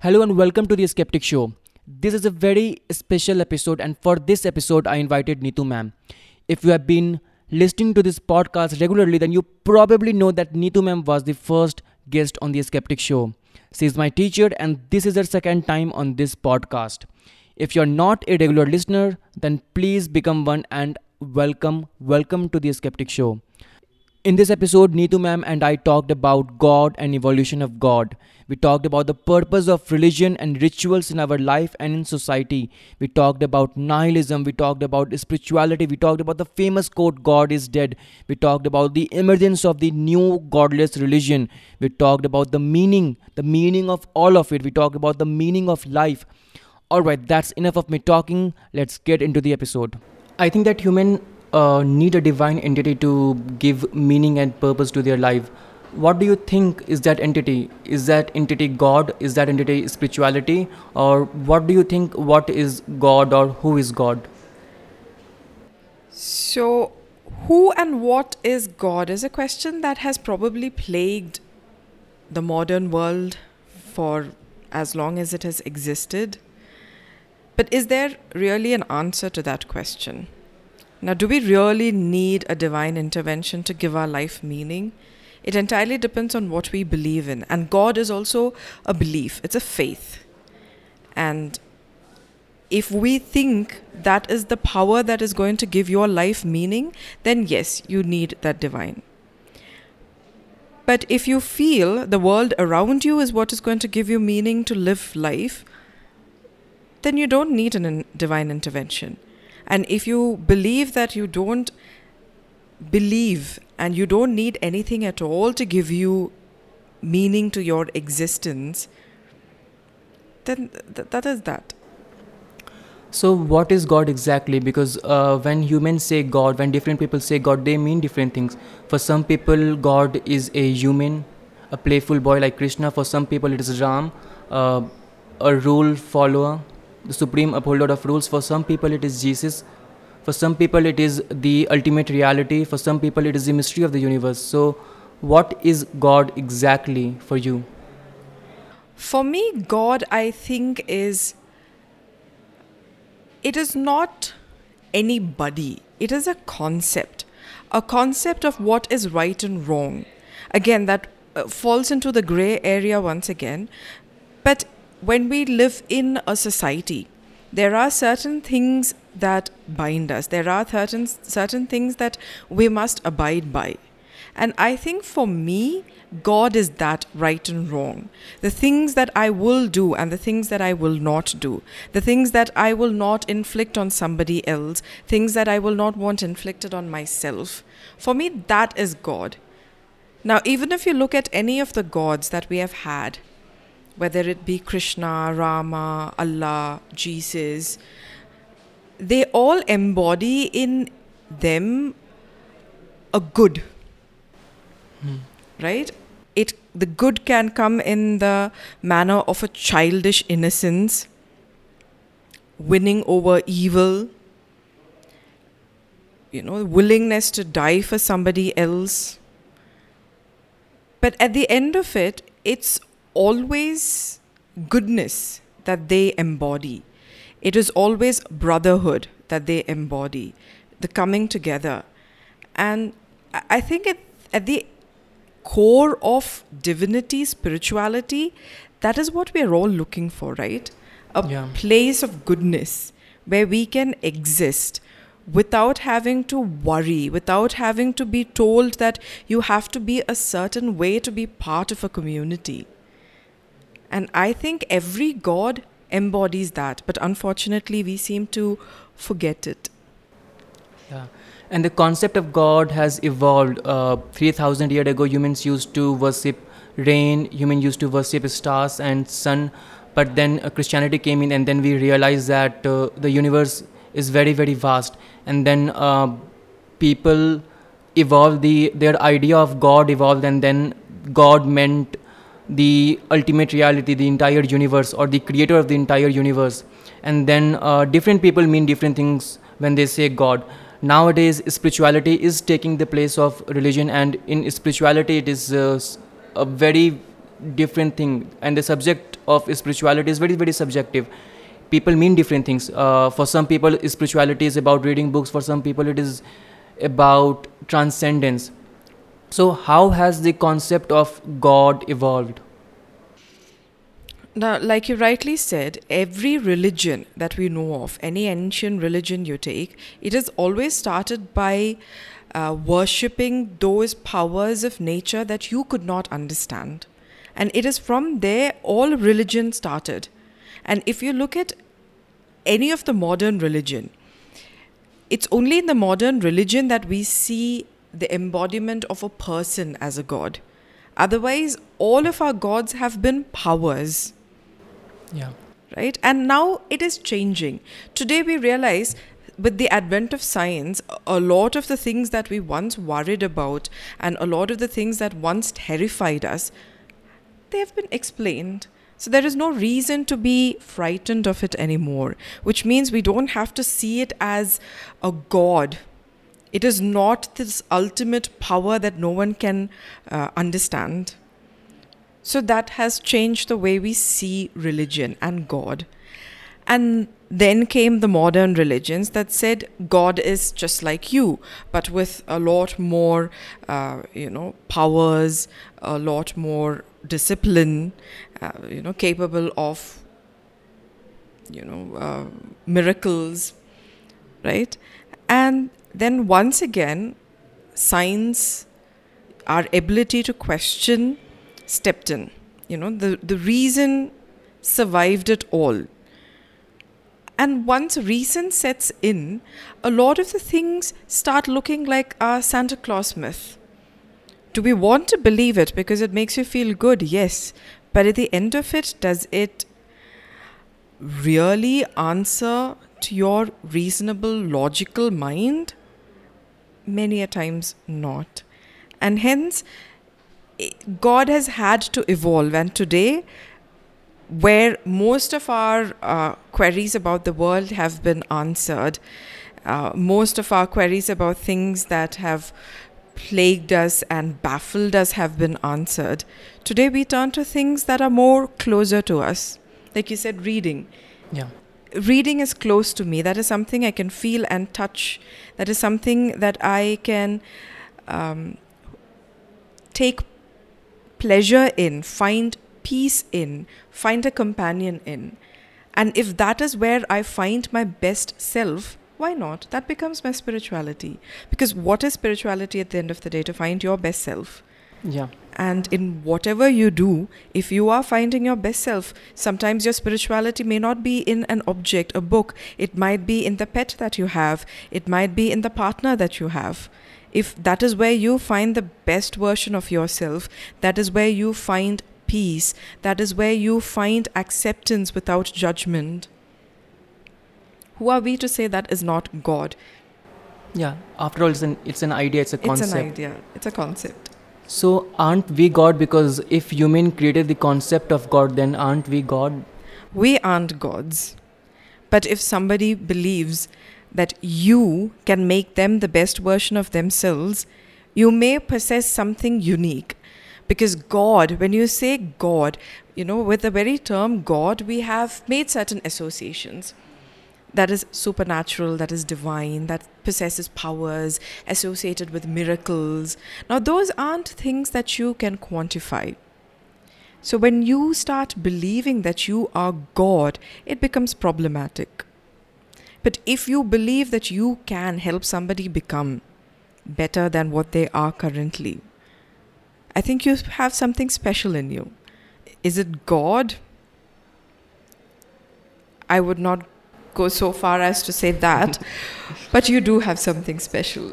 Hello and welcome to the Skeptic Show. This is a very special episode, and for this episode, I invited Neethu ma'am. If you have been listening to this podcast regularly, then you probably know that Neethu ma'am was the first guest on the Skeptic Show. She is my teacher, and this is her second time on this podcast. If you're not a regular listener, then please become one and welcome, welcome to the Skeptic Show. In this episode, Neethu ma'am and I talked about God and evolution of God. We talked about the purpose of religion and rituals in our life and in society. We talked about nihilism. We talked about spirituality. We talked about the famous quote, God is dead. We talked about the emergence of the new godless religion. We talked about the meaning, the meaning of all of it. We talked about the meaning of life. Alright, that's enough of me talking. Let's get into the episode. I think that human uh, need a divine entity to give meaning and purpose to their life. What do you think is that entity? Is that entity God? Is that entity spirituality? Or what do you think what is God or who is God? So, who and what is God is a question that has probably plagued the modern world for as long as it has existed. But is there really an answer to that question? Now, do we really need a divine intervention to give our life meaning? It entirely depends on what we believe in. And God is also a belief, it's a faith. And if we think that is the power that is going to give your life meaning, then yes, you need that divine. But if you feel the world around you is what is going to give you meaning to live life, then you don't need a in- divine intervention. And if you believe that you don't believe and you don't need anything at all to give you meaning to your existence, then th- that is that. So, what is God exactly? Because uh, when humans say God, when different people say God, they mean different things. For some people, God is a human, a playful boy like Krishna. For some people, it is Ram, uh, a rule follower, the supreme upholder of rules. For some people, it is Jesus. For some people, it is the ultimate reality. For some people, it is the mystery of the universe. So, what is God exactly for you? For me, God, I think, is it is not anybody, it is a concept, a concept of what is right and wrong. Again, that uh, falls into the gray area once again. But when we live in a society, there are certain things that bind us. There are certain certain things that we must abide by. And I think for me, God is that right and wrong. The things that I will do and the things that I will not do. The things that I will not inflict on somebody else. Things that I will not want inflicted on myself. For me, that is God. Now, even if you look at any of the gods that we have had, whether it be Krishna, Rama, Allah, Jesus, they all embody in them a good. Hmm. Right? It the good can come in the manner of a childish innocence, winning over evil, you know, willingness to die for somebody else. But at the end of it, it's always goodness that they embody. It is always brotherhood that they embody, the coming together. And I think it, at the core of divinity, spirituality, that is what we are all looking for, right? A Yeah. place of goodness where we can exist without having to worry, without having to be told that you have to be a certain way to be part of a community. And I think every god embodies that, but unfortunately, we seem to forget it. Yeah, and the concept of God has evolved. Uh, Three thousand years ago, humans used to worship rain. Humans used to worship stars and sun. But then uh, Christianity came in, and then we realized that uh, the universe is very, very vast. And then uh, people evolved the their idea of God evolved, and then God meant the ultimate reality, the entire universe, or the creator of the entire universe. And then uh, different people mean different things when they say God. Nowadays, spirituality is taking the place of religion, and in spirituality, it is uh, a very different thing, and the subject of spirituality is very very subjective. People mean different things. Uh, for some people spirituality is about reading books. For some people it is about transcendence so how has the concept of god evolved Now, like you rightly said, every religion that we know of, any ancient religion you take, it has always started by uh, worshipping those powers of nature that you could not understand. And it is from there all religion started. And if you look at any of the modern religion, it's only in the modern religion that we see the embodiment of a person as a god. Otherwise, all of our gods have been powers yeah right? And now it is changing. Today we realize with the advent of science, a lot of the things that we once worried about and a lot of the things that once terrified us, they have been explained. So there is no reason to be frightened of it anymore, which means we don't have to see it as a god. It is not this ultimate power that no one can uh, understand. So that has changed the way we see religion and God. And then came the modern religions that said God is just like you, but with a lot more, uh, you know, powers, a lot more discipline, uh, you know, capable of, you know, uh, miracles, right? And then once again, science, our ability to question stepped in. You know, the, the reason survived it all. And once reason sets in, a lot of the things start looking like our Santa Claus myth. Do we want to believe it because it makes you feel good? Yes. But at the end of it, does it really answer to your reasonable, logical mind? Many a times not. And hence, God has had to evolve, and today, where most of our uh, queries about the world have been answered, uh, most of our queries about things that have plagued us and baffled us have been answered. Today, we turn to things that are more closer to us. Like you said, reading. yeah Reading is close to me. That is something I can feel and touch. That is something that I can um, take pleasure in, find peace in, find a companion in. And if that is where I find my best self, why not? That becomes my spirituality. Because what is spirituality at the end of the day? To find your best self. Yeah And in whatever you do, if you are finding your best self, sometimes your spirituality may not be in an object, a book. It might be in the pet that you have, it might be in the partner that you have. If that is where you find the best version of yourself, that is where you find peace, that is where you find acceptance without judgment. Who are we to say that is not God? yeah after all it's an it's an idea it's a concept It's an idea, it's a concept. So aren't we god because if human created the concept of god then aren't we god We aren't gods. But if somebody believes that you can make them the best version of themselves, you may possess something unique. Because God, when you say God, you know, with the very term God, we have made certain associations. That is supernatural, that is divine, that possesses powers associated with miracles. Now, those aren't things that you can quantify. So, when you start believing that you are God, it becomes problematic. But if you believe that you can help somebody become better than what they are currently, I think you have something special in you. Is it God? I would not go so far as to say that, but you do have something special.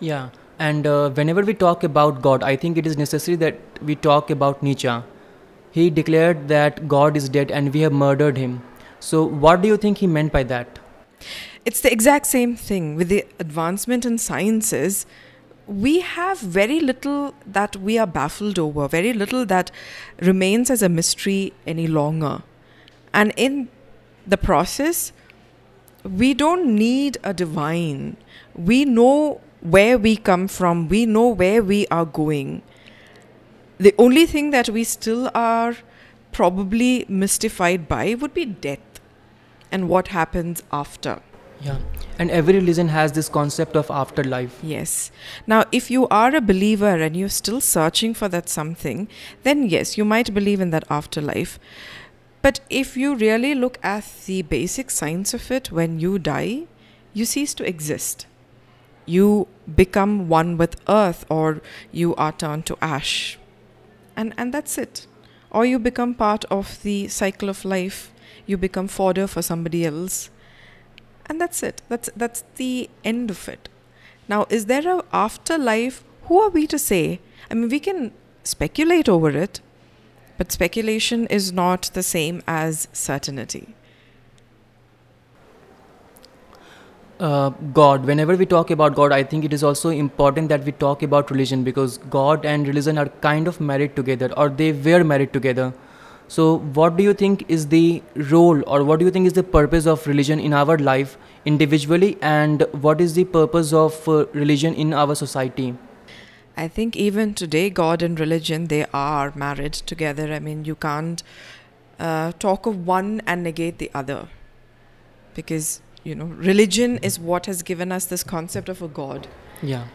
Yeah, and uh, whenever we talk about God, I think it is necessary that we talk about Nietzsche. He declared that God is dead and we have murdered him. So, what do you think he meant by that? It's the exact same thing with the advancement in sciences. We have very little that we are baffled over, very little that remains as a mystery any longer. And in the process, we don't need a divine. We know where we come from, we know where we are going. The only thing that we still are probably mystified by would be death and what happens after. Yeah. And every religion has this concept of afterlife. Yes. Now, if you are a believer and you're still searching for that something, then yes, you might believe in that afterlife. But if you really look at the basic science of it, when you die, you cease to exist. You become one with earth, or you are turned to ash. And, and that's it. Or you become part of the cycle of life, you become fodder for somebody else and that's it that's that's the end of it now is there a afterlife who are we to say i mean we can speculate over it but speculation is not the same as certainty uh, God, whenever we talk about God, I think it is also important that we talk about religion because God and religion are kind of married together or they were married together. So, what do you think is the role or what do you think is the purpose of religion in our life individually, and what is the purpose of uh, religion in our society? I think even today, God and religion they are married together. I mean, you can't uh, talk of one and negate the other, because you know, religion is what has given us this concept of a God. Yeah.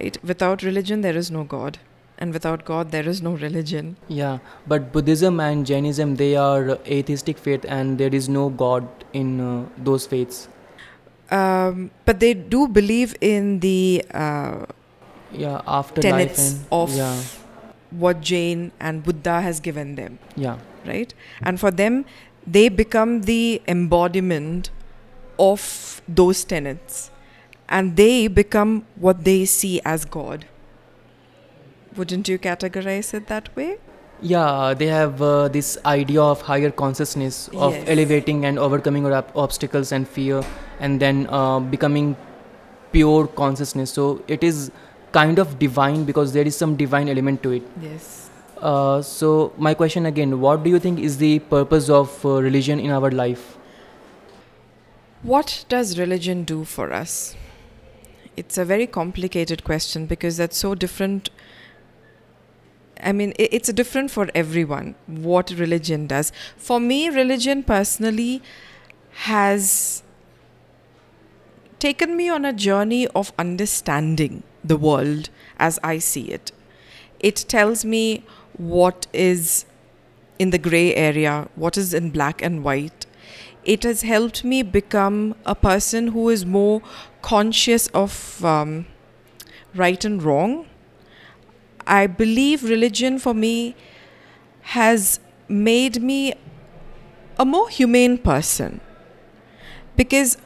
Right? Without religion, there is no God and without god there is no religion yeah but buddhism and jainism they are atheistic faith and there is no god in uh, those faiths um, but they do believe in the uh, yeah after tenets and, of yeah what jain and buddha has given them yeah right and for them they become the embodiment of those tenets and they become what they see as god wouldn't you categorize it that way? Yeah, they have uh, this idea of higher consciousness, of Yes. elevating and overcoming ob- obstacles and fear, and then uh, becoming pure consciousness. So it is kind of divine because there is some divine element to it. Yes. Uh, so my question again: What do you think is the purpose of uh, religion in our life? What does religion do for us? It's a very complicated question because that's so different. I mean, it's different for everyone what religion does. For me, religion personally has taken me on a journey of understanding the world as I see it. It tells me what is in the gray area, what is in black and white. It has helped me become a person who is more conscious of um, right and wrong. I believe religion for me has made me a more humane person because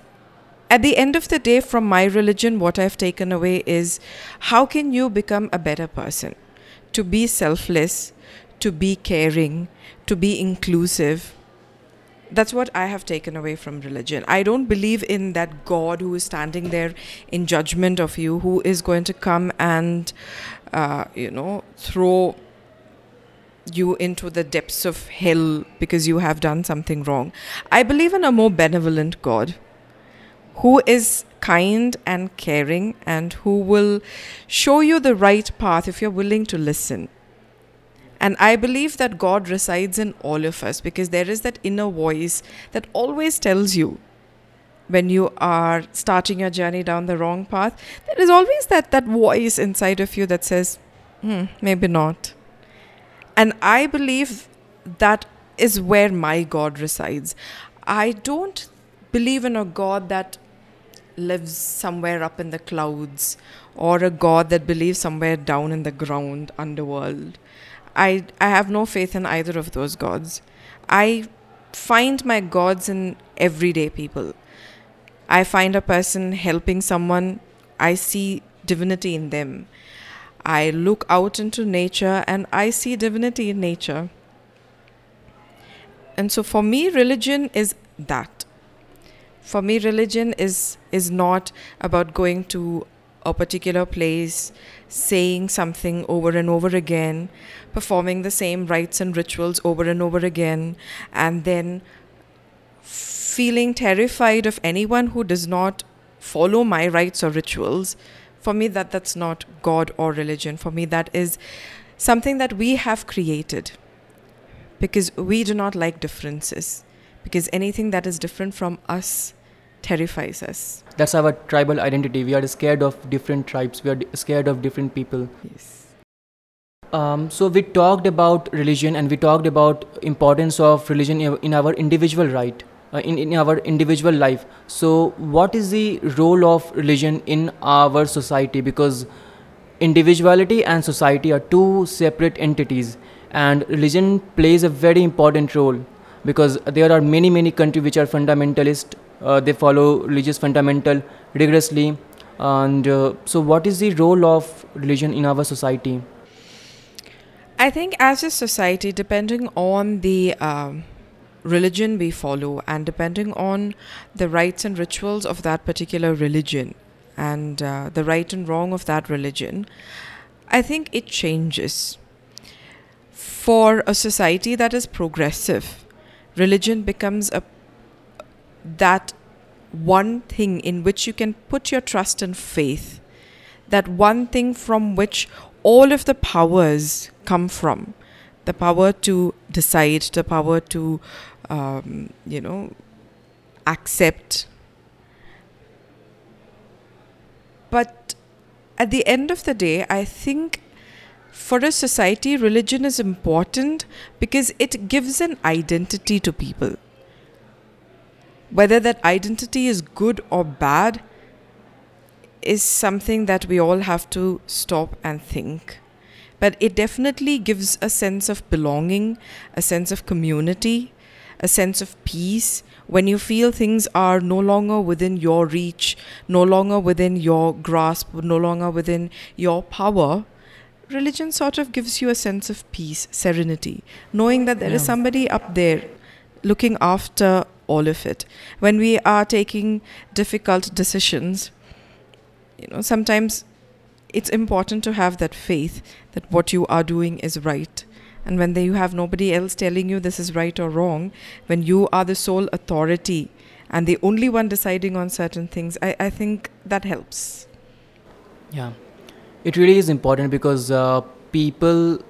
at the end of the day from my religion what i've taken away is how can you become a better person? To be selfless to be caring to be inclusive. That's what i have taken away from religion. I don't believe in that god who is standing there in judgment of you who is going to come and uh, you know throw you into the depths of hell because you have done something wrong. I believe in a more benevolent god who is kind and caring and who will show you the right path if you're willing to listen. And I believe that God resides in all of us because there is that inner voice that always tells you when you are starting your journey down the wrong path, there is always that, that voice inside of you that says, hmm, maybe not. And I believe that is where my God resides. I don't believe in a God that lives somewhere up in the clouds or a God that believes somewhere down in the ground, underworld. I, I have no faith in either of those gods. I find my gods in everyday people. I find a person helping someone, I see divinity in them. I look out into nature and I see divinity in nature. And so for me, religion is that. For me, religion is is not about going to a particular place, saying something over and over again, performing the same rites and rituals over and over again, and then feeling terrified of anyone who does not follow my rites or rituals. For me, that that's not God or religion. For me, that is something that we have created because we do not like differences because anything that is different from us terrifies us That's our tribal identity. We are scared of different tribes. We are d- scared of different people. yes Um, so we talked about religion and we talked about importance of religion in in our individual right, uh, in, in our individual life. So what is the role of religion in our society? Because individuality and society are two separate entities and religion plays a very important role because there are many many countries which are fundamentalist uh, they follow religious fundamental rigorously and uh, so what is the role of religion in our society I think as a society, depending on the um, religion we follow and depending on the rites and rituals of that particular religion and uh, the right and wrong of that religion, I think it changes. For a society that is progressive, religion becomes a that one thing in which you can put your trust and faith, that one thing from which all of the powers come from the power to decide, the power to, um, you know, accept. But at the end of the day, I think for a society, religion is important because it gives an identity to people. Whether that identity is good or bad is something that we all have to stop and think. But it definitely gives a sense of belonging, a sense of community, a sense of peace when you feel things are no longer within your reach, no longer within your grasp, no longer within your power. Religion sort of gives you a sense of peace, serenity, knowing that there is Yeah. somebody up there looking after all of it. When we are taking difficult decisions, you know, sometimes it's important to have that faith that what you are doing is right. And when you have nobody else telling you this is right or wrong, when you are the sole authority and the only one deciding on certain things, I, I think that helps. Yeah, it really is important because uh, people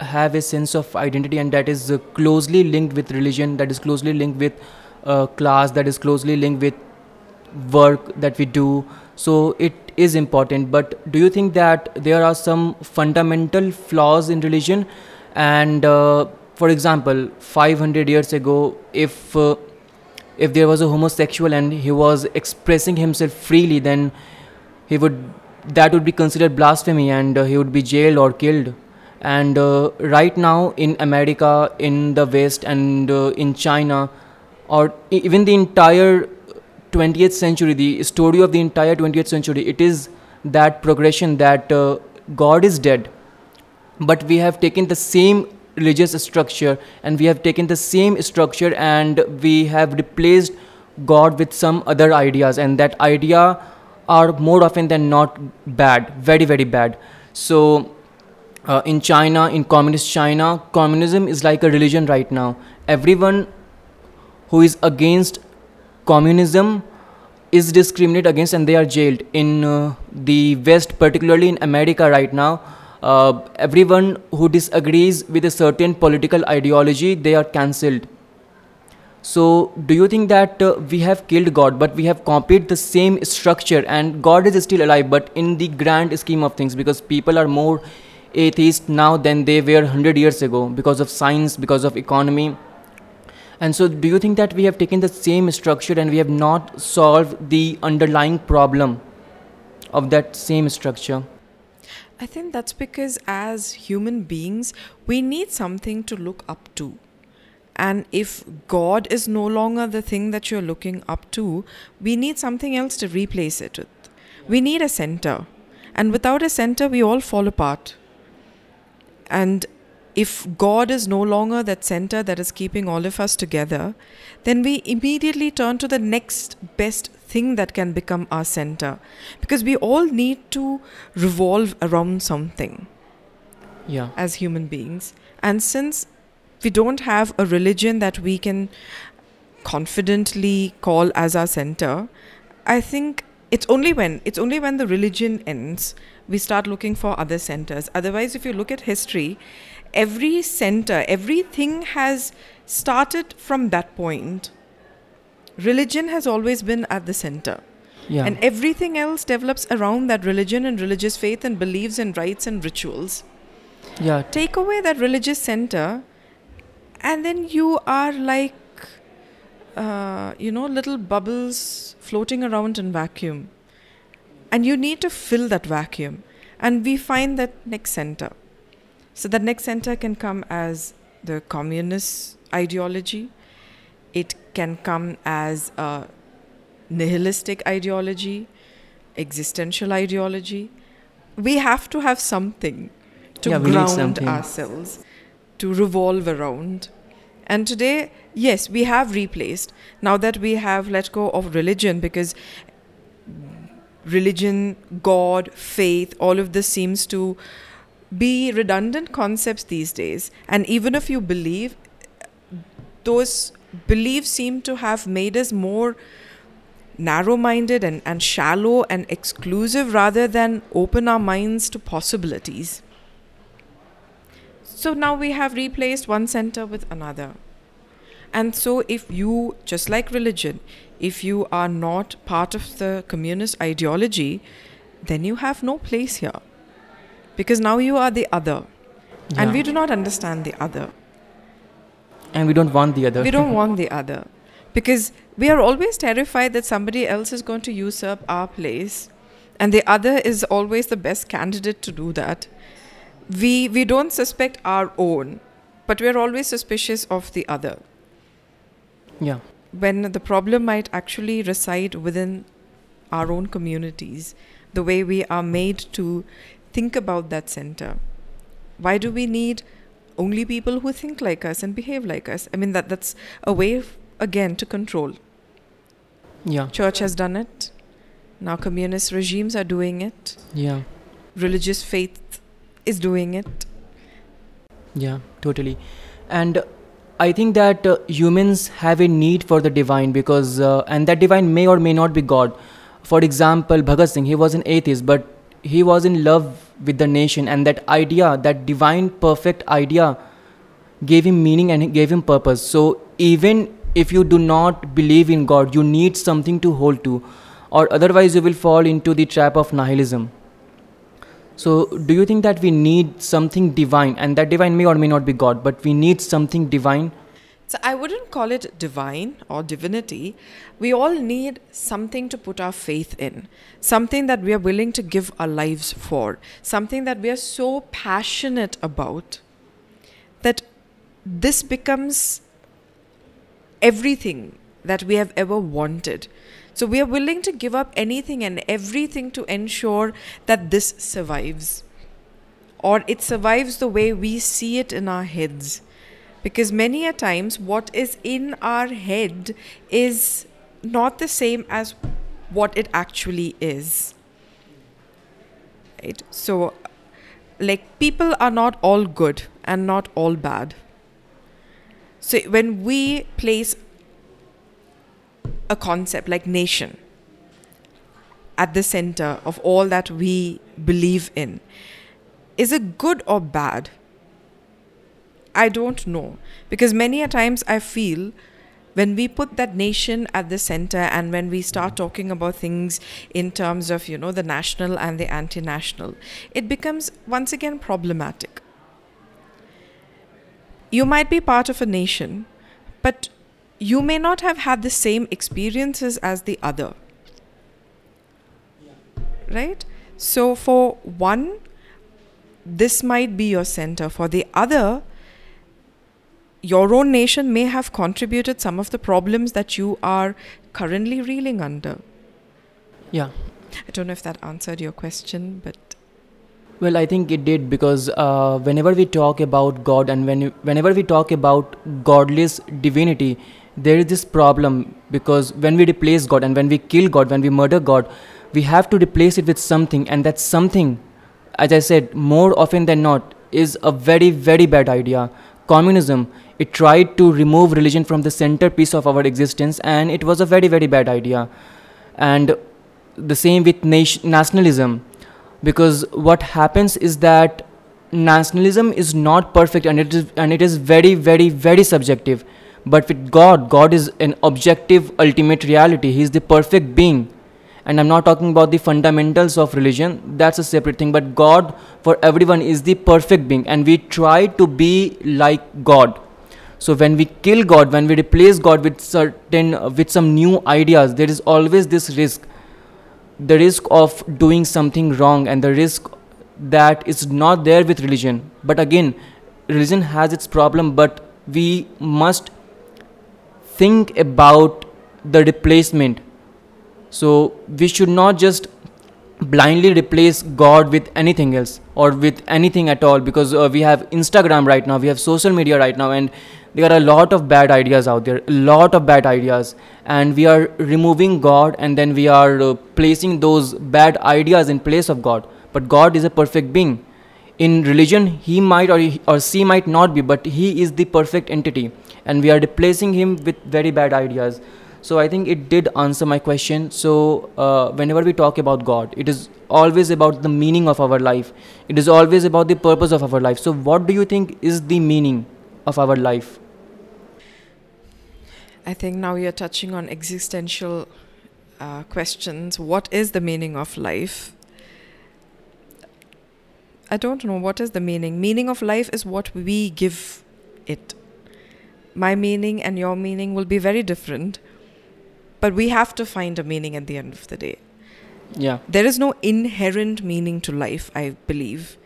have a sense of identity, and that is uh, closely linked with religion, that is closely linked with uh, class, that is closely linked with work that we do. So it is important. But do you think that there are some fundamental flaws in religion? And uh, for example, 500 years ago, if uh, if there was a homosexual and he was expressing himself freely, then he would that would be considered blasphemy and uh, he would be jailed or killed and uh, right now in america in the west and uh, in china or even the entire 20th century the story of the entire 20th century it is that progression that uh, god is dead. But we have taken the same religious structure and we have taken the same structure and we have replaced god with some other ideas. And that idea are more often than not bad very very bad. So uh, in china in communist china communism is like a religion right now. Everyone who is against communism is discriminated against and they are jailed. In uh, the west particularly in america right now uh, everyone who disagrees with a certain political ideology they are cancelled. So do you think that uh, we have killed god but we have copied the same structure and god is still alive but in the grand scheme of things because people are more atheist now than they were 100 years ago because of science because of economy and so do you think that we have taken the same structure and we have not solved the underlying problem of that same structure I think that's because as human beings, we need something to look up to. And if God is no longer the thing that you're looking up to, we need something else to replace it with. We need a center. And without a center, we all fall apart. And if God is no longer that center that is keeping all of us together, then we immediately turn to the next best thing that can become our center. Because we all need to revolve around something yeah as human beings. And since we don't have a religion that we can confidently call as our center, I think it's only when it's only when the religion ends we start looking for other centers. Otherwise, if you look at history, every center, everything has started from that point. Religion has always been at the center. Yeah. And everything else develops around that religion and religious faith and beliefs and rites and rituals. yeah. Take away that religious center, and then you are like, uh, you know, little bubbles floating around in vacuum. And you need to fill that vacuum. And we find that next center. So, that next center can come as the communist ideology, it can come as a nihilistic ideology, existential ideology. We have to have something to Yeah, ground something. ourselves, to revolve around. And today, yes, we have replaced. Now that we have let go of religion, because religion, God, faith, all of this seems to be redundant concepts these days. And even if you believe, those beliefs seem to have made us more narrow minded and, and shallow and exclusive rather than open our minds to possibilities. So now we have replaced one center with another. And so, if you, just like religion, if you are not part of the communist ideology, then you have no place here. Because now you are the other. And we do not understand the other. and we don't want the other. We don't want the other. Because we are always terrified that somebody else is going to usurp our place. And the other is always the best candidate to do that. We, we don't suspect our own, but we're always suspicious of the other. yeah. When the problem might actually reside within our own communities, the way we are made to think about that center. Why do we need only people who think like us and behave like us? I mean, that, that's a way, f- again, to control. Yeah. Church has done it. Now, communist regimes are doing it. Yeah. Religious faith is doing it. Yeah, totally. And I think that uh, humans have a need for the divine because, uh, and that divine may or may not be God. For example, Bhagat Singh, he was an atheist, but he was in love with the nation, and that idea, that divine, perfect idea, gave him meaning and gave him purpose. So, even if you do not believe in God, you need something to hold to, or otherwise, you will fall into the trap of nihilism. So, do you think that we need something divine, and that divine may or may not be God, but we need something divine? So I wouldn't call it divine or divinity. We all need something to put our faith in, something that we are willing to give our lives for, something that we are so passionate about that this becomes everything that we have ever wanted. So we are willing to give up anything and everything to ensure that this survives or it survives the way we see it in our heads. Because many a times, what is in our head is not the same as what it actually is. Right? So, like, people are not all good and not all bad. So, when we place a concept like nation at the center of all that we believe in, is it good or bad? I don't know. Because many a times I feel when we put that nation at the center and when we start talking about things in terms of, you know, the national and the anti national, it becomes once again problematic. You might be part of a nation, but you may not have had the same experiences as the other. Right? So, for one, this might be your center. For the other, your own nation may have contributed some of the problems that you are currently reeling under. Yeah. I don't know if that answered your question, but Well, I think it did because uh, whenever we talk about God and when whenever we talk about godless divinity, there is this problem because when we replace God and when we kill God, when we murder God, we have to replace it with something, and that something, as I said, more often than not, is a very very bad idea. Communism. It tried to remove religion from the centerpiece of our existence, and it was a very very bad idea. And the same with nation- nationalism. Because what happens is that nationalism is not perfect and it is and it is very very very subjective. But with god god is an objective ultimate reality. He is the perfect being. And i'm not talking about the fundamentals of religion. That's a separate thing. But god for everyone is the perfect being. And we try to be like god so when we kill god when we replace god with certain with some new ideas there is always this risk. The risk of doing something wrong and the risk that is not there with religion. But again religion has its problem but we must think about the replacement. So we should not just blindly replace god with anything else or with anything at all because uh, we have instagram right now we have social media right now and there are a lot of bad ideas out there a lot of bad ideas. And we are removing god and then we are uh, placing those bad ideas in place of god. But god is a perfect being. In religion he might or, he, or she might not be but he is the perfect entity. And we are replacing him with very bad ideas. So i think it did answer my question. So uh, whenever we talk about god it is always about the meaning of our life. It is always about the purpose of our life. So what do you think is the meaning of our life I think now you're touching on existential uh, questions. What is the meaning of life? I don't know what is the meaning. Meaning of life is what we give it. My meaning and your meaning will be very different, but we have to find a meaning at the end of the day. yeah There is no inherent meaning to life, I believe.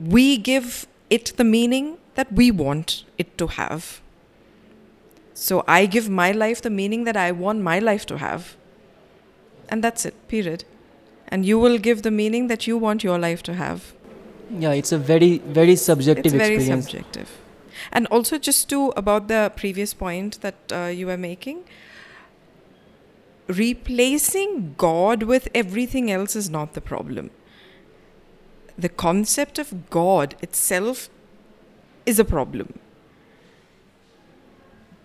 We give it the meaning that we want it to have. So I give my life the meaning that I want my life to have. And that's it, period. And you will give the meaning that you want your life to have. yeah it's a very very subjective it's very experience subjective. And also, just to about the previous point that uh, you were making, replacing God with everything else is not the problem. The concept of God itself is a problem.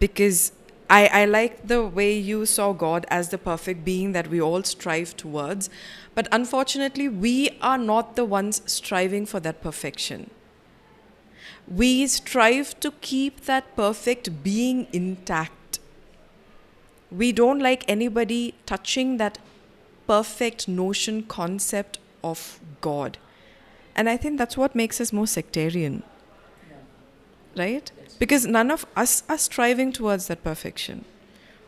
Because I, I like the way you saw God as the perfect being that we all strive towards. But unfortunately, we are not the ones striving for that perfection we strive to keep that perfect being intact. We don't like anybody touching that perfect notion, concept of God. And I think that's what makes us more sectarian. Right? Because none of us are striving towards that perfection.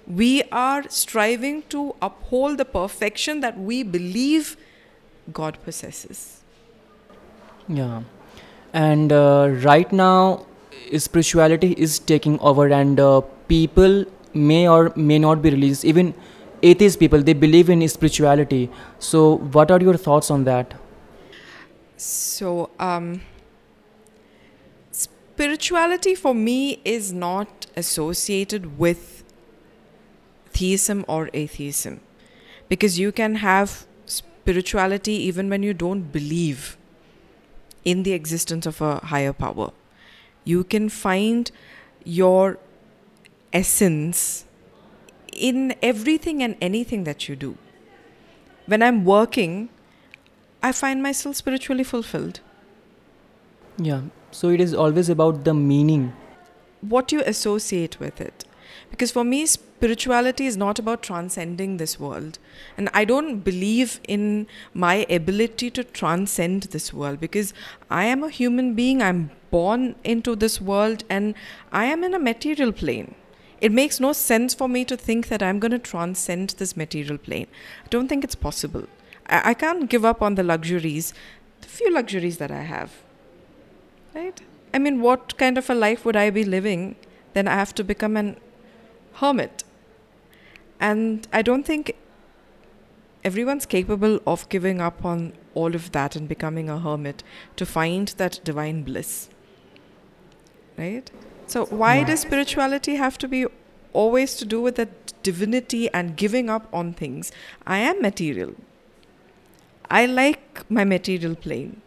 We are striving to uphold the perfection that we believe God possesses. Yeah, and uh, right now, spirituality is taking over, and uh, people may or may not be religious. Even atheist people, they believe in spirituality. So, what are your thoughts on that? So, um, spirituality for me is not associated with theism or atheism because you can have spirituality even when you don't believe in the existence of a higher power. You can find your essence in everything and anything that you do. When I'm working, I find myself spiritually fulfilled. Yeah, so it is always about the meaning. What you associate with it. Because for me, spirituality is not about transcending this world. And I don't believe in my ability to transcend this world because I am a human being. I'm born into this world and I am in a material plane. It makes no sense for me to think that I'm going to transcend this material plane. I don't think it's possible. I, I can't give up on the luxuries, the few luxuries that I have. Right? I mean, what kind of a life would I be living? Then I have to become an hermit. And I don't think everyone's capable of giving up on all of that and becoming a hermit to find that divine bliss. Right? So, why does spirituality have to be always to do with that divinity and giving up on things? I am material. I like my material plane.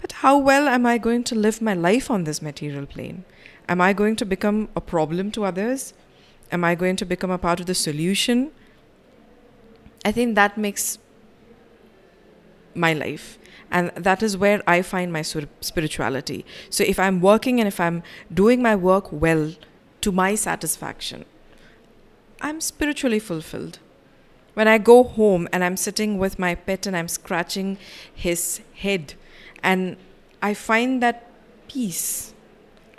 But how well am I going to live my life on this material plane? Am I going to become a problem to others? Am I going to become a part of the solution? I think that makes my life. And that is where I find my spirituality. So if I'm working and if I'm doing my work well to my satisfaction, I'm spiritually fulfilled. When I go home and I'm sitting with my pet and I'm scratching his head and I find that peace,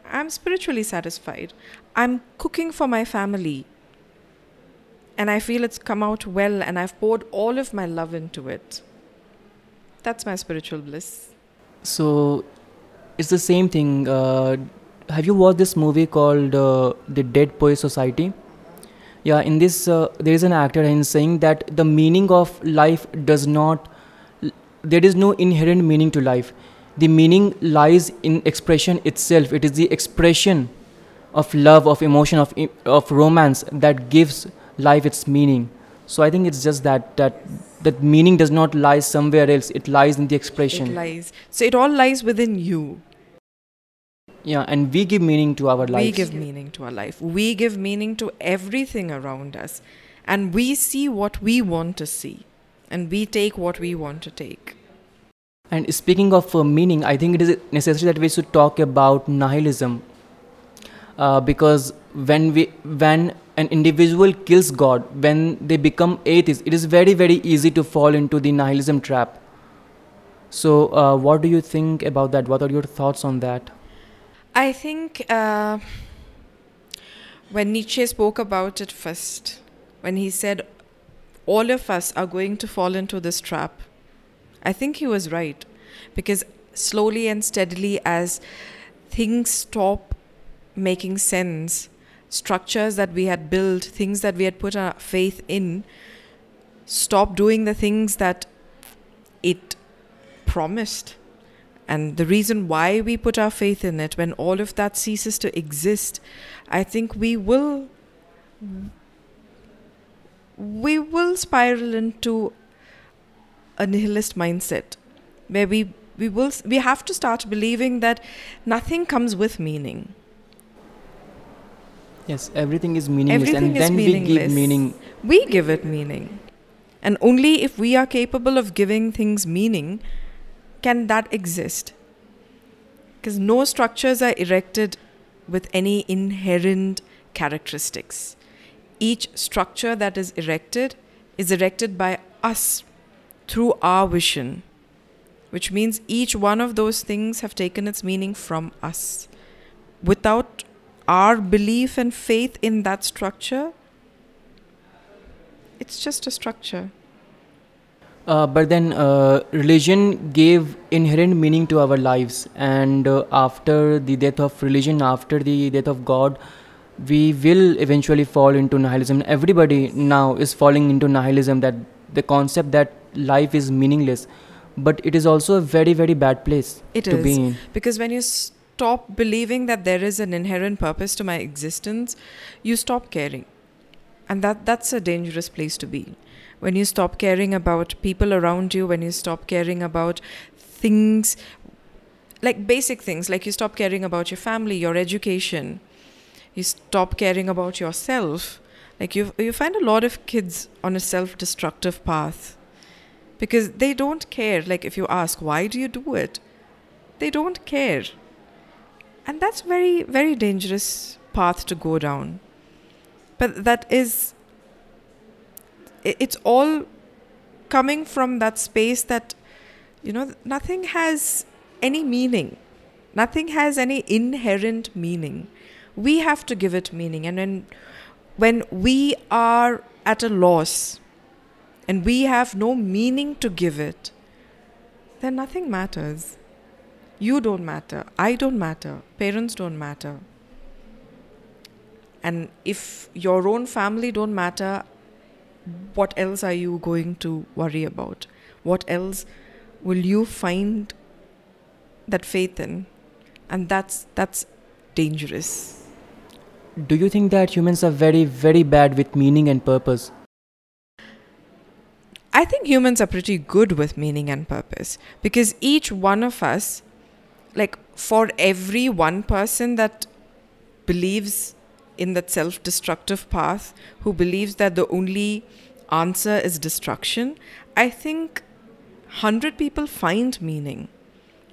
I'm spiritually satisfied. I'm cooking for my family and I feel it's come out well and I've poured all of my love into it. That's my spiritual bliss. So it's the same thing. Uh, have you watched this movie called uh, The Dead Poet Society? Yeah, in this, uh, there is an actor and saying that the meaning of life does not, there is no inherent meaning to life. The meaning lies in expression itself. It is the expression of love, of emotion, of, of romance that gives life its meaning. So I think it's just that that that meaning does not lie somewhere else. It lies in the expression. It lies. So it all lies within you. Yeah, and we give meaning to our lives. We give meaning to our life. We give meaning to everything around us. And we see what we want to see. And we take what we want to take. And speaking of uh, meaning, I think it is necessary that we should talk about nihilism. Uh, because when we when an individual kills God, when they become atheists, it is very very easy to fall into the nihilism trap. So, uh, what do you think about that? What are your thoughts on that? I think uh, when Nietzsche spoke about it first, when he said, All of us are going to fall into this trap, I think he was right. Because slowly and steadily, as things stop making sense, structures that we had built, things that we had put our faith in, stop doing the things that it promised and the reason why we put our faith in it, when all of that ceases to exist, I think we will we will spiral into a nihilist mindset where we we will we have to start believing that nothing comes with meaning. Yes everything is meaningless Everything and is then we give meaning. We give it meaning. And only if we are capable of giving things meaning can that exist. Because no structures are erected with any inherent characteristics each structure that is erected is erected by us through our vision which means each one of those things have taken its meaning from us. Without our belief and faith in that structure it's just a structure. Uh, but then uh, religion gave inherent meaning to our lives and uh, after the death of religion after the death of god we will eventually fall into nihilism everybody now is falling into nihilism that the concept that life is meaningless but it is also a very very bad place It to is. be in Because when you stop believing that there is an inherent purpose to my existence, you stop caring. And that, that's a dangerous place to be. When you stop caring about people around you, when you stop caring about things like basic things, like you stop caring about your family, your education, you stop caring about yourself. Like you, you find a lot of kids on a self destructive path because they don't care. Like if you ask, why do you do it? They don't care. And that's very, very dangerous path to go down. But that is it's all coming from that space that, you know, nothing has any meaning. Nothing has any inherent meaning. We have to give it meaning. And when, when we are at a loss and we have no meaning to give it, then nothing matters. You don't matter. I don't matter. Parents don't matter. And if your own family don't matter, what else are you going to worry about? What else will you find that faith in? And that's that's dangerous. Do you think that humans are very very bad with meaning and purpose? I think humans are pretty good with meaning and purpose because each one of us, like for every one person that believes in that self destructive path, who believes that the only answer is destruction, I think 100 people find meaning,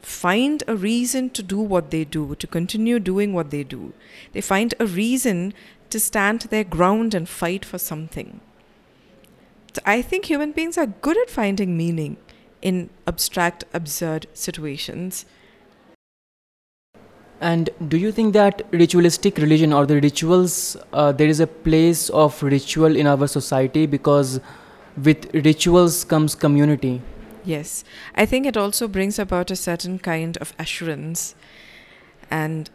find a reason to do what they do, to continue doing what they do. They find a reason to stand their ground and fight for something. So I think human beings are good at finding meaning in abstract, absurd situations. And do you think that ritualistic religion or the rituals, uh, there is a place of ritual in our society because with rituals comes community? Yes. I think it also brings about a certain kind of assurance. And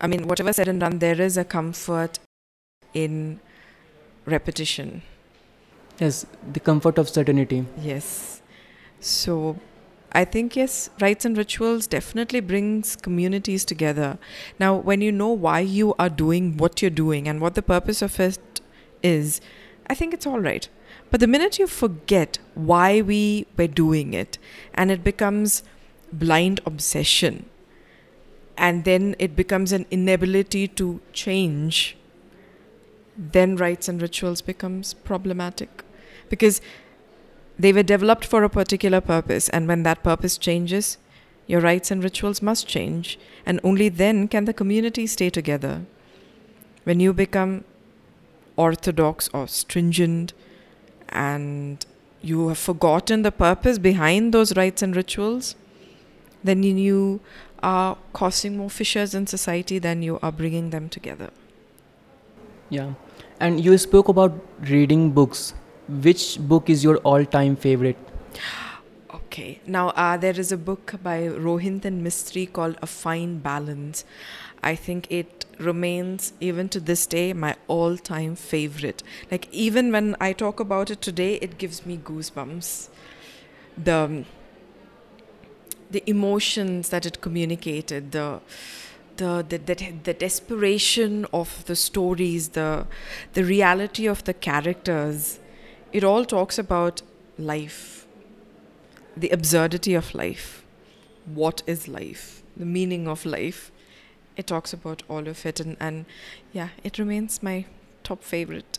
I mean, whatever said and done, there is a comfort in repetition. Yes, the comfort of certainty. Yes. So I think yes, rites and rituals definitely brings communities together. Now, when you know why you are doing what you're doing and what the purpose of it is, I think it's all right. But the minute you forget why we were doing it and it becomes blind obsession and then it becomes an inability to change, then rites and rituals becomes problematic because they were developed for a particular purpose and when that purpose changes, your rites and rituals must change and only then can the community stay together. When you become orthodox or stringent and you have forgotten the purpose behind those rites and rituals, then you are causing more fissures in society than you are bringing them together. Yeah. And you spoke about reading books. Which book is your all time favorite? Okay, now uh, there is a book by Rohinton Mistry called A Fine Balance. I think it remains even to this day my all time favorite. Like, even when I talk about it today, it gives me goosebumps. The the emotions that it communicated, the the, the the the desperation of the stories, the the reality of the characters, it all talks about life, the absurdity of life, what is life, the meaning of life. It talks about all of it, and, and yeah, it remains my top favorite.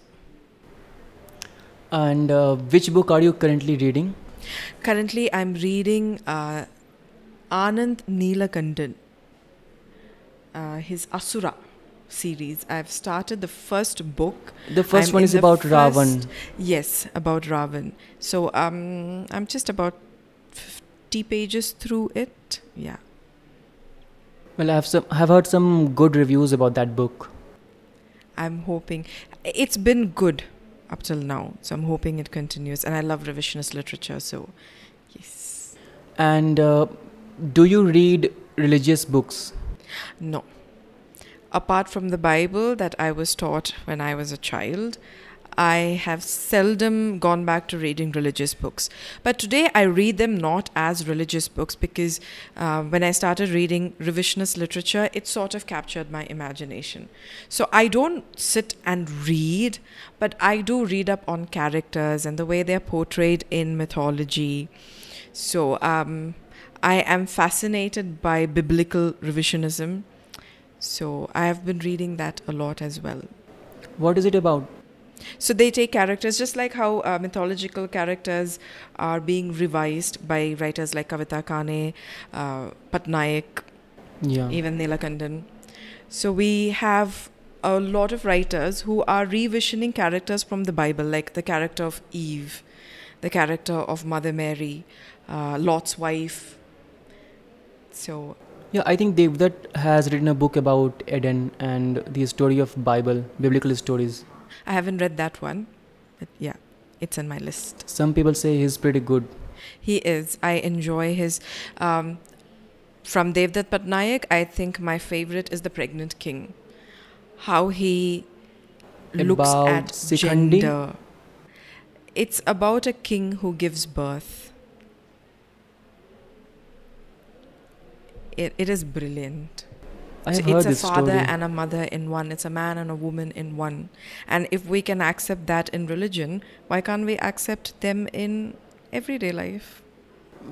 And uh, which book are you currently reading? Currently, I'm reading uh, Anand Neelakandan, uh, his Asura series. I've started the first book. The 1st I'm one is about first- Ravan. Yes, about Ravan. So um, I'm just about 50 pages through it. Yeah. Well, I have some. I have heard some good reviews about that book. I'm hoping it's been good up till now. So I'm hoping it continues. And I love revisionist literature. So, yes. And uh, do you read religious books? No. Apart from the Bible that I was taught when I was a child, I have seldom gone back to reading religious books. But today I read them not as religious books because uh, when I started reading revisionist literature, it sort of captured my imagination. So I don't sit and read, but I do read up on characters and the way they're portrayed in mythology. So um, I am fascinated by biblical revisionism. So I have been reading that a lot as well. What is it about? So they take characters just like how uh, mythological characters are being revised by writers like Kavita Kane, uh, Pattanaik, Yeah. even Neelakandan. So we have a lot of writers who are revisioning characters from the Bible, like the character of Eve, the character of Mother Mary, uh, Lot's wife. So Yeah, I think Devdutt has written a book about Eden and the story of Bible, biblical stories. I haven't read that one, but yeah, it's in my list. Some people say he's pretty good. He is. I enjoy his. Um, from Devdutt Pattanaik, I think my favorite is The Pregnant King. How he looks About at Shikhandi? gender. It's about a king who gives birth. It, it is brilliant. I So have heard it's a father story. and a mother in one. It's a man and a woman in one. And if we can accept that in religion, why can't we accept them in everyday life?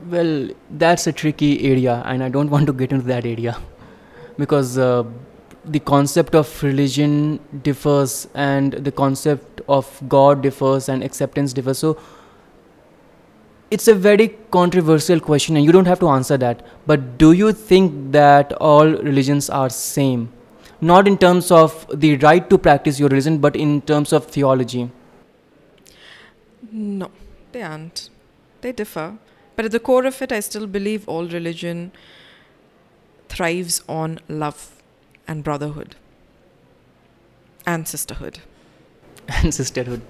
Well, that's a tricky area, and I don't want to get into that area because uh, the concept of religion differs, and the concept of God differs, and acceptance differs. So, it's a very controversial question and you don't have to answer that but do you think that all religions are same not in terms of the right to practice your religion but in terms of theology No, they aren't. They differ. But at the core of it, I still believe all religion thrives on love and brotherhood and sisterhood. and sisterhood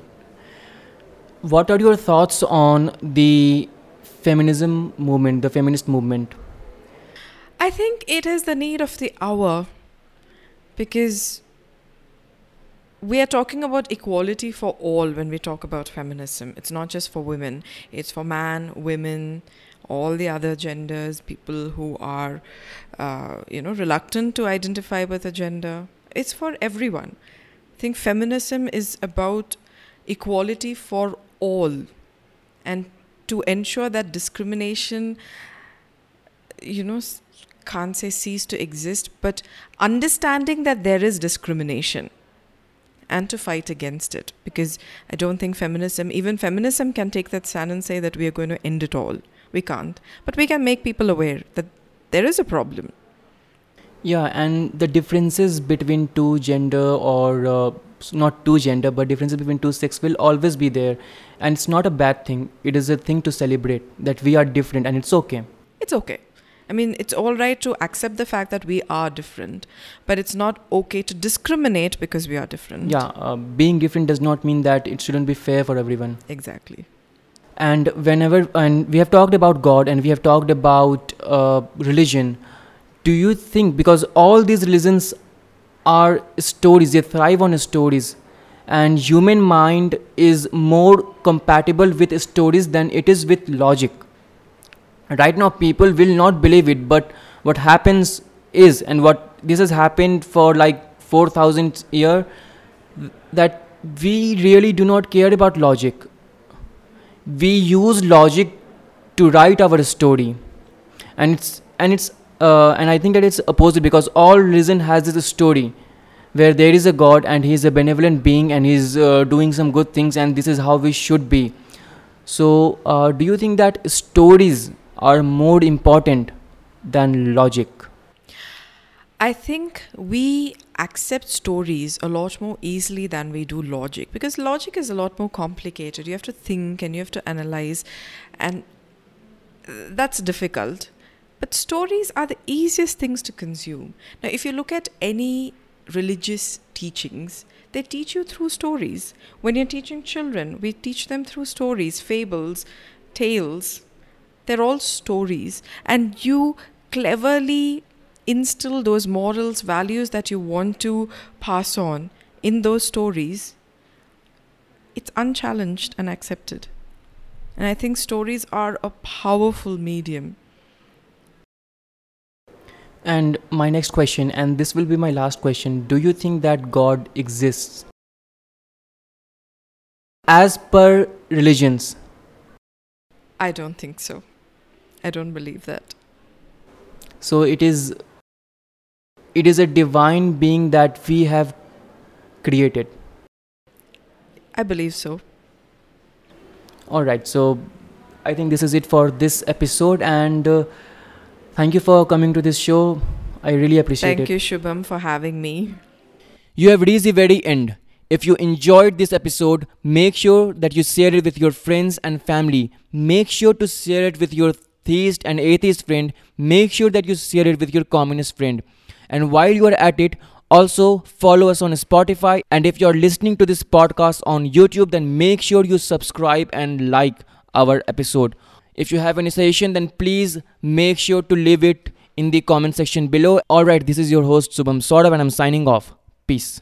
what are your thoughts on the feminism movement the feminist movement I think it is the need of the hour because we are talking about equality for all when we talk about feminism. It's not just for women, it's for man, women, all the other genders, people who are, uh, you know, reluctant to identify with a gender. It's for everyone. I think feminism is about equality for all and to ensure that discrimination, you know, can't say cease to exist, but understanding that there is discrimination and to fight against it. Because I don't think feminism, even feminism, can take that stand and say that we are going to end it all. We can't. But we can make people aware that there is a problem. yeah and the differences between two gender or uh, not two gender but differences between two sex will always be there and it's not a bad thing it is a thing to celebrate that we are different and it's okay It's okay. I mean, it's all right to accept the fact that we are different, but it's not okay to discriminate because we are different. yeah uh, being different does not mean that it shouldn't be fair for everyone Exactly. and whenever and we have talked about god and we have talked about uh, religion do you think because all these religions are stories they thrive on stories. And human mind is more compatible with stories than it is with logic. Right now people will not believe it but what happens is and what this has happened for like 4000 year that we really do not care about logic. We use logic to write our story. And it's and it's uh, and i think that it's opposite because all religion has this story where there is a god and he is a benevolent being and he's uh, doing some good things and this is how we should be so uh, do you think that stories are more important than logic I think we accept stories a lot more easily than we do logic because logic is a lot more complicated. You have to think and you have to analyze, and uh, that's difficult. But stories are the easiest things to consume. Now, if you look at any religious teachings, they teach you through stories. When you're teaching children, we teach them through stories, fables, tales. They're all stories. And you cleverly instill those morals, values that you want to pass on in those stories. It's unchallenged and accepted. And I think stories are a powerful medium. And my next question and this will be my last question do you think that god exists as per religions I don't think so. I don't believe that. so it is it is a divine being that we have created I believe so. all right so i think this is it for this episode and uh, thank you for coming to this show i really appreciate Thank it Thank you, Shubham, for having me. You have reached the very end. If you enjoyed this episode, make sure that you share it with your friends and family. Make sure to share it with your theist and atheist friend. Make sure that you share it with your communist friend. And while you are at it, also follow us on Spotify. And if you're listening to this podcast on YouTube, then make sure you subscribe and like our episode. If you have any suggestion, then please make sure to leave it in the comment section below. Alright, this is your host Shubham Saurav and I'm signing off. Peace.